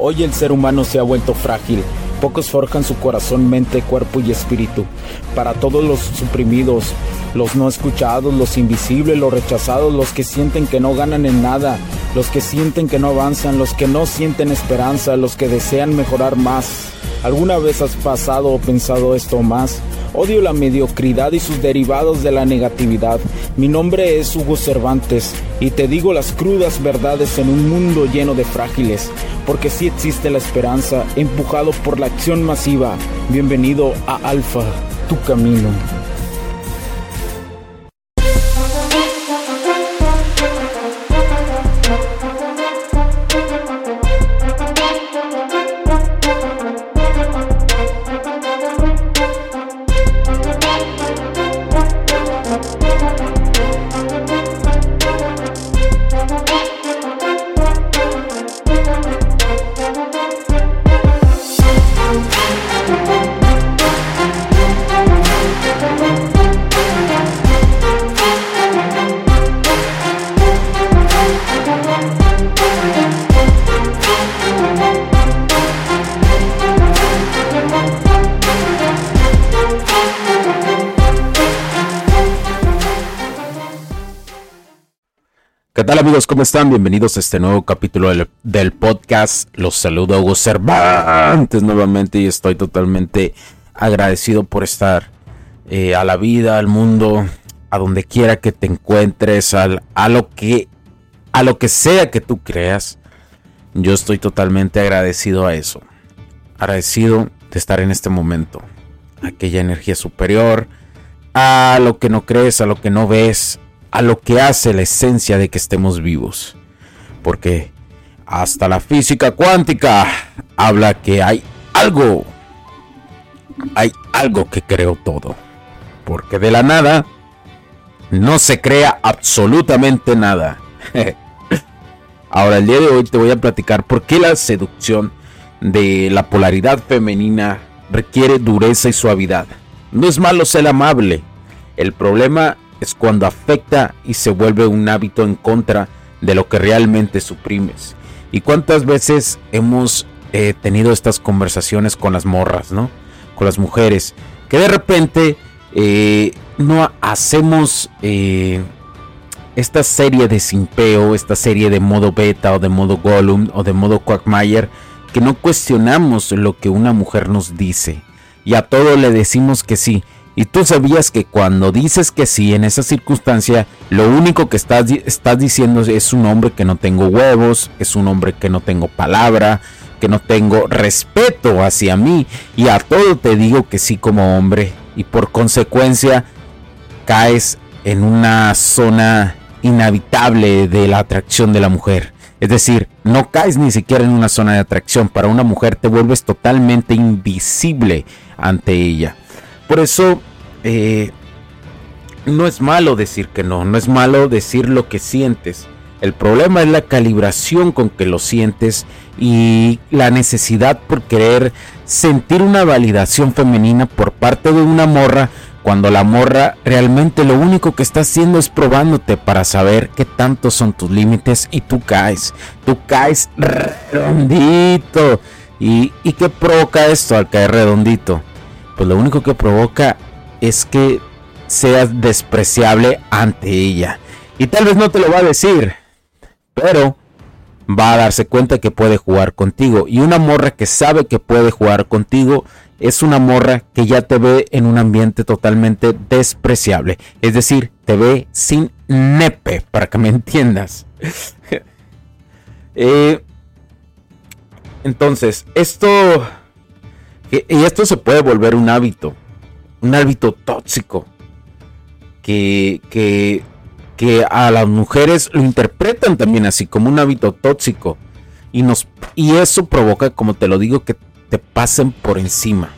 Hoy el ser humano se ha vuelto frágil. Pocos forjan su corazón, mente, cuerpo y espíritu. Para todos los suprimidos, los no escuchados, los invisibles, los rechazados, los que sienten que no ganan en nada, los que sienten que no avanzan, los que no sienten esperanza, los que desean mejorar más. ¿Alguna vez has pasado o pensado esto más? Odio la mediocridad y sus derivados de la negatividad. Mi nombre es Hugo Cervantes y te digo las crudas verdades en un mundo lleno de frágiles, porque sí existe la esperanza, empujado por la acción masiva. Bienvenido a Alfa, tu camino. Tal amigos? ¿Cómo están? Bienvenidos a este nuevo capítulo del, podcast. Los saludo Hugo Cervantes nuevamente y estoy totalmente agradecido por estar eh, a la vida, al mundo, a donde quiera que te encuentres, al, a lo que a lo que sea que tú creas. Yo estoy totalmente agradecido a eso. Agradecido de estar en este momento. Aquella energía superior, a lo que no crees, a lo que no ves, a lo que hace la esencia de que estemos vivos. Porque hasta la física cuántica habla que hay algo, hay algo que creó todo. Porque de la nada no se crea absolutamente nada. Ahora, el día de hoy te voy a platicar por qué la seducción de la polaridad femenina requiere dureza y suavidad. No es malo ser amable. El problema es cuando afecta y se vuelve un hábito en contra de lo que realmente suprimes. ¿Y cuántas veces hemos eh, tenido estas conversaciones con las morras, ¿no? Con las mujeres, que de repente eh, no hacemos eh, esta serie de simpeo, esta serie de modo beta o de modo Gollum o de modo Quackmayer, que no cuestionamos lo que una mujer nos dice y a todo le decimos que sí. Y tú sabías que cuando dices que sí en esa circunstancia, lo único que estás, estás diciendo es un hombre que no tengo huevos, es un hombre que no tengo palabra, que no tengo respeto hacia mí. Y a todo te digo que sí como hombre. Y por consecuencia caes en una zona inhabitable de la atracción de la mujer. Es decir, no caes ni siquiera en una zona de atracción. Para una mujer te vuelves totalmente invisible ante ella. Por eso eh, no es malo decir que no, no es malo decir lo que sientes. El problema es la calibración con que lo sientes y la necesidad por querer sentir una validación femenina por parte de una morra cuando la morra realmente lo único que está haciendo es probándote para saber qué tanto son tus límites y tú caes, tú caes redondito. ¿Y, ¿Y qué provoca esto al caer redondito? Pues lo único que provoca es que seas despreciable ante ella. Y tal vez no te lo va a decir, pero va a darse cuenta que puede jugar contigo. Y una morra que sabe que puede jugar contigo es una morra que ya te ve en un ambiente totalmente despreciable. Es decir, te ve sin nepe, para que me entiendas. Eh, entonces, esto... Y esto se puede volver un hábito un hábito tóxico que, que, que a las mujeres lo interpretan también así como un hábito tóxico y, nos, y eso provoca, como te lo digo, que te pasen por encima.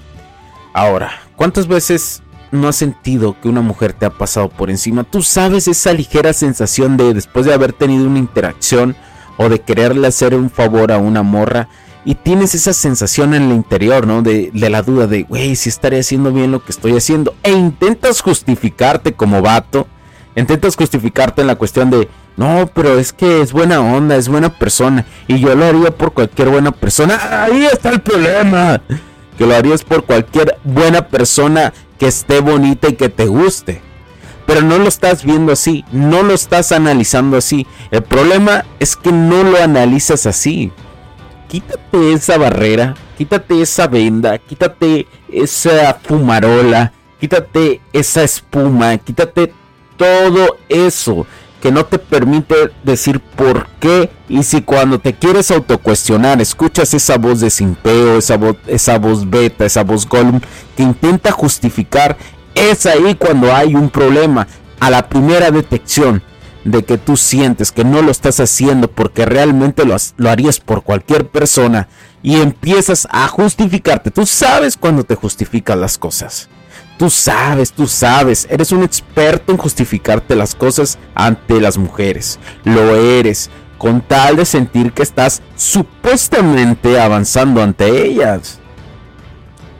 Ahora, ¿cuántas veces no has sentido que una mujer te ha pasado por encima? Tú sabes esa ligera sensación de después de haber tenido una interacción o de quererle hacer un favor a una morra y tienes esa sensación en el interior, ¿no? De, la duda de, güey, si estaré haciendo bien lo que estoy haciendo. E intentas justificarte como vato. Intentas justificarte en la cuestión de, No, pero es que es buena onda, es buena persona. Y yo lo haría por cualquier buena persona. Ahí está el problema. Que lo harías por cualquier buena persona que esté bonita y que te guste. Pero no lo estás viendo así, no lo estás analizando así. El problema es que no lo analizas así. Quítate esa barrera, quítate esa venda, quítate esa fumarola, quítate esa espuma, quítate todo eso que no te permite decir por qué y si cuando te quieres autocuestionar escuchas esa voz de simpeo, esa voz, esa voz beta, esa voz golem que intenta justificar, es ahí cuando hay un problema. A la primera detección de que tú sientes que no lo estás haciendo porque realmente lo, harías por cualquier persona y empiezas a justificarte, tú sabes cuando te justificas las cosas Tú sabes, tú sabes, eres un experto en justificarte las cosas ante las mujeres. Lo eres, con tal de sentir que estás supuestamente avanzando ante ellas.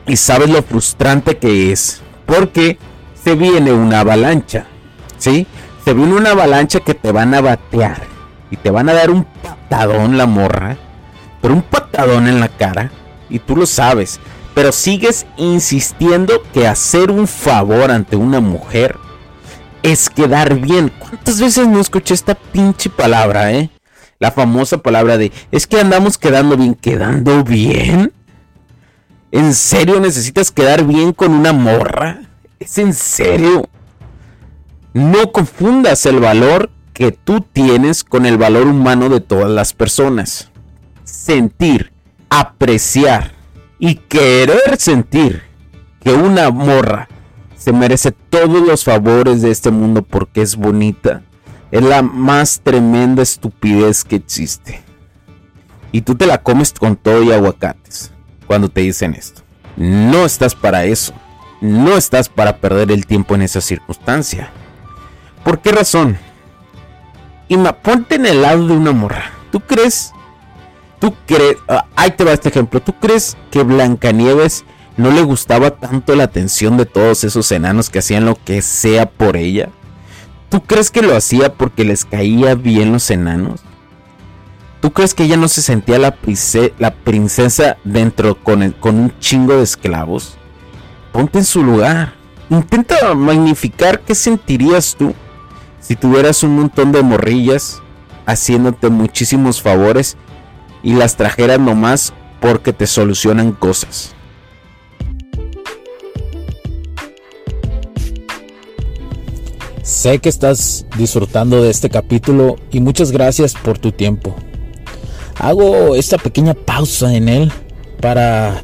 Y sabes lo frustrante que es, porque se viene una avalancha, ¿sí? Se viene una avalancha que te van a batear y te van a dar un patadón la morra, pero un patadón en la cara, y tú lo sabes pero sigues insistiendo que hacer un favor ante una mujer es quedar bien. ¿Cuántas veces no escuché esta pinche palabra, eh? La famosa palabra de es que andamos quedando bien, quedando bien. ¿En serio necesitas quedar bien con una morra? ¿Es en serio? No confundas el valor que tú tienes con el valor humano de todas las personas. Sentir, apreciar y querer sentir que una morra se merece todos los favores de este mundo porque es bonita, es la más tremenda estupidez que existe. Y tú te la comes con todo y aguacates cuando te dicen esto. No estás para eso. No estás para perder el tiempo en esa circunstancia. ¿Por qué razón? Y ponte en el lado de una morra. ¿Tú crees ¿Tú crees, ah, ahí te va este ejemplo, ¿tú crees que Blancanieves no le gustaba tanto la atención de todos esos enanos que hacían lo que sea por ella? ¿Tú crees que lo hacía porque les caía bien los enanos? ¿Tú crees que ella no se sentía la, princesa dentro con, con un chingo de esclavos? Ponte en su lugar. Intenta magnificar qué sentirías tú si tuvieras un montón de morrillas haciéndote muchísimos favores y las trajeras nomás porque te solucionan cosas. Sé que estás disfrutando de este capítulo y muchas gracias por tu tiempo. Hago esta pequeña pausa en él para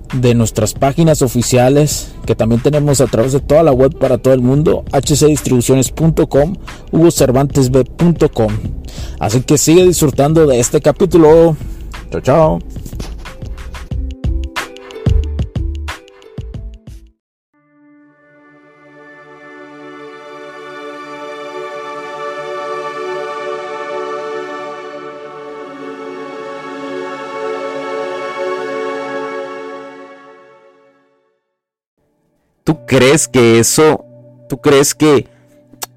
de nuestras páginas oficiales que también tenemos a través de toda la web para todo el mundo, hcdistribuciones.com, hugocervantesb.com. Así que sigue disfrutando de este capítulo. Chao, chao. Crees que eso, tú crees que,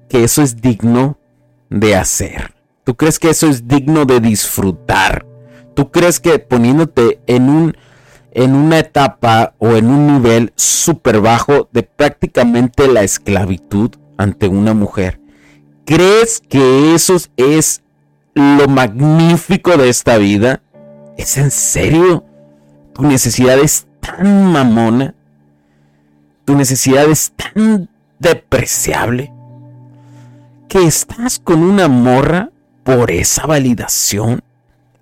que eso es digno de hacer? ¿Tú crees que eso es digno de disfrutar? ¿Tú crees que poniéndote en un en una etapa o en un nivel súper bajo de prácticamente la esclavitud ante una mujer, ¿crees que eso es lo magnífico de esta vida? ¿Es en serio? ¿Tu necesidad es tan mamona? Tu necesidad es tan depreciable que estás con una morra por esa validación.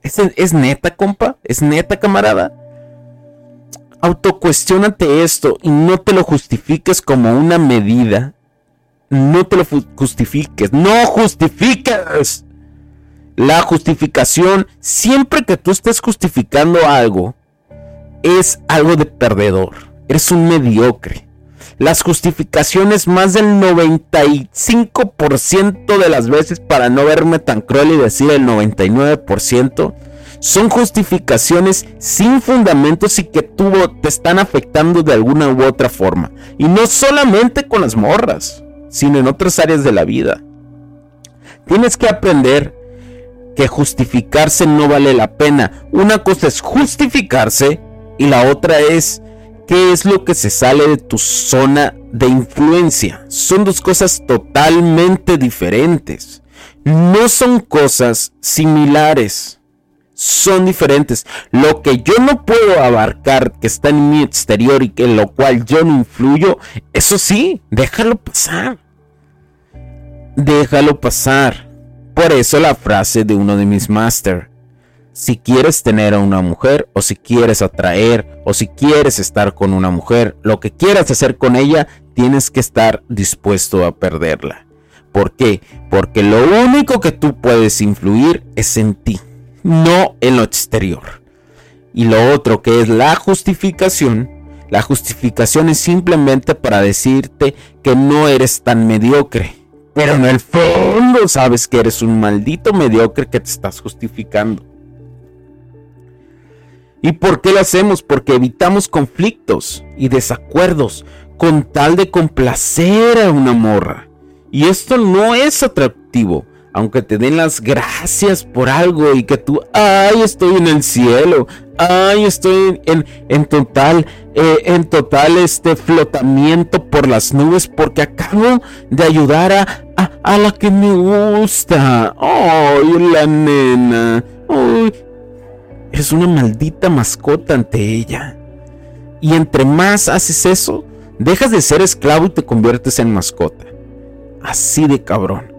¿Es, neta, compa? ¿Es neta, camarada? Autocuestionate esto y no te lo justifiques como una medida. No te lo justifiques. No justifiques. La justificación, siempre que tú estés justificando algo, es algo de perdedor. Eres un mediocre. Las justificaciones más del 95% de las veces, para no verme tan cruel y decir el 99%, son justificaciones sin fundamentos y que tú te están afectando de alguna u otra forma. Y no solamente con las morras, sino en otras áreas de la vida. Tienes que aprender que justificarse no vale la pena. Una cosa es justificarse y la otra es qué es lo que se sale de tu zona de influencia. Son dos cosas totalmente diferentes. No son cosas similares. Son diferentes. Lo que yo no puedo abarcar, que está en mi exterior y que en lo cual yo no influyo, eso sí, déjalo pasar. Déjalo pasar. Por eso la frase de uno de mis masters si quieres tener a una mujer o si quieres atraer o si quieres estar con una mujer, lo que quieras hacer con ella, tienes que estar dispuesto a perderla. ¿Por qué? Porque lo único que tú puedes influir es en ti, no en lo exterior. Y lo otro que es la justificación, la justificación es simplemente para decirte que no eres tan mediocre. Pero en el fondo sabes que eres un maldito mediocre que te estás justificando. ¿Y por qué lo hacemos? Porque evitamos conflictos y desacuerdos con tal de complacer a una morra. Y esto no es atractivo, aunque te den las gracias por algo y que tú, ay, estoy en el cielo, ay, estoy en, en total, eh, en total este flotamiento por las nubes porque acabo de ayudar a, a, a la que me gusta. Ay, la nena. Ay, Eres una maldita mascota ante ella. Y entre más haces eso, dejas de ser esclavo y te conviertes en mascota. Así de cabrón.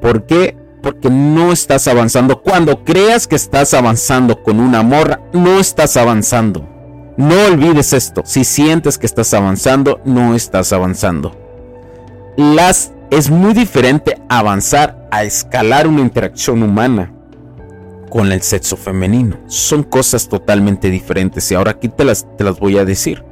¿Por qué? Porque no estás avanzando. Cuando creas que estás avanzando con una morra, no estás avanzando. No olvides esto. Si sientes que estás avanzando, no estás avanzando. Las es muy diferente avanzar a escalar una interacción humana con el sexo femenino. Son cosas totalmente diferentes y ahora aquí te las, te las voy a decir.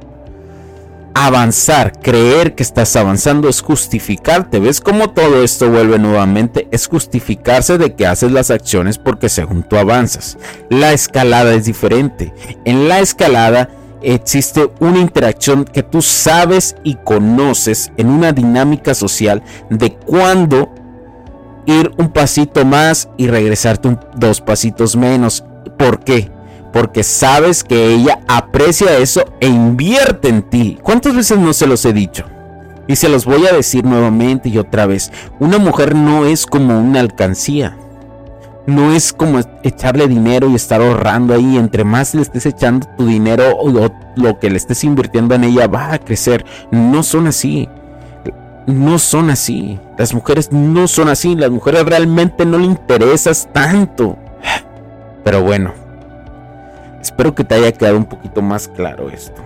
Avanzar, creer que estás avanzando es justificarte. ¿Ves cómo todo esto vuelve nuevamente? Es justificarse de que haces las acciones porque según tú avanzas. La escalada es diferente. En la escalada existe una interacción que tú sabes y conoces en una dinámica social de cuándo ir un pasito más y regresarte dos pasitos menos. ¿Por qué? Porque sabes que ella aprecia eso e invierte en ti. ¿Cuántas veces no se los he dicho? Y se los voy a decir nuevamente y otra vez. Una mujer no es como una alcancía. No es como echarle dinero y estar ahorrando ahí. Entre más le estés echando tu dinero o lo que le estés invirtiendo en ella va a crecer. No son así no son así. Las mujeres no son así. Las mujeres realmente no le interesas tanto. Pero bueno, espero que te haya quedado un poquito más claro esto.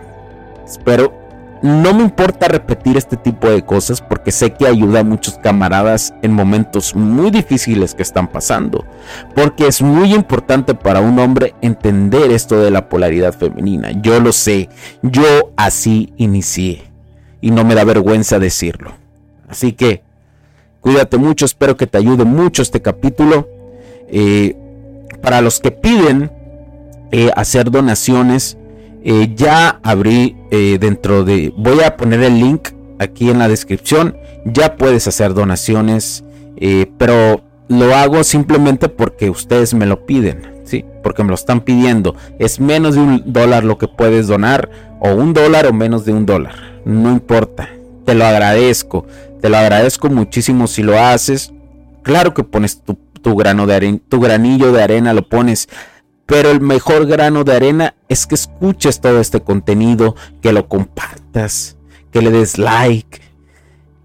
Espero, no me importa repetir este tipo de cosas porque sé que ayuda a muchos camaradas en momentos muy difíciles que están pasando. Porque es muy importante para un hombre entender esto de la polaridad femenina. Yo lo sé, yo así inicié. Y no me da vergüenza decirlo. Así que cuídate mucho, espero que te ayude mucho este capítulo. Eh, para los que piden eh, hacer donaciones, eh, ya abrí dentro de... Voy a poner el link aquí en la descripción. Ya puedes hacer donaciones, pero lo hago simplemente porque ustedes me lo piden. ¿sí? Porque me lo están pidiendo. Es menos de un dólar lo que puedes donar, o un dólar o menos de un dólar. No importa. Te lo agradezco. Te lo agradezco muchísimo si lo haces. Claro que pones tu, grano de arena, tu granillo de arena lo pones. Pero el mejor grano de arena es que escuches todo este contenido, que lo compartas, que le des like,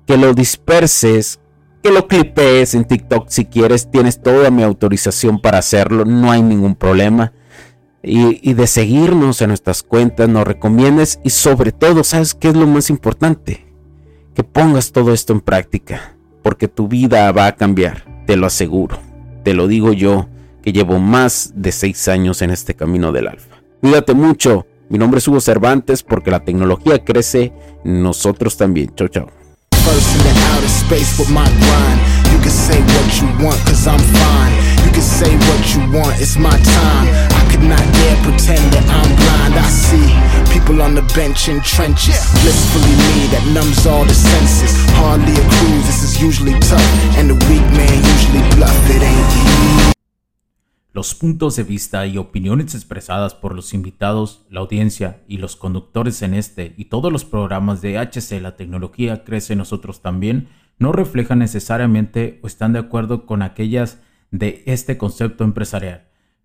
que lo disperses, que lo clipees en TikTok si quieres. Tienes toda mi autorización para hacerlo, no hay ningún problema. Y, y, de seguirnos en nuestras cuentas, nos recomiendes y sobre todo, ¿sabes qué es lo más importante? Que pongas todo esto en práctica, porque tu vida va a cambiar, te lo aseguro. Te lo digo yo, que llevo más de seis años en este camino del alfa. Cuídate mucho. Mi nombre es Hugo Cervantes porque la tecnología crece, nosotros también. Los puntos de vista y opiniones expresadas por los invitados, la audiencia y los conductores en este y todos los programas de HC La Tecnología Crece Nosotros también no reflejan necesariamente o están de acuerdo con aquellas de este concepto empresarial,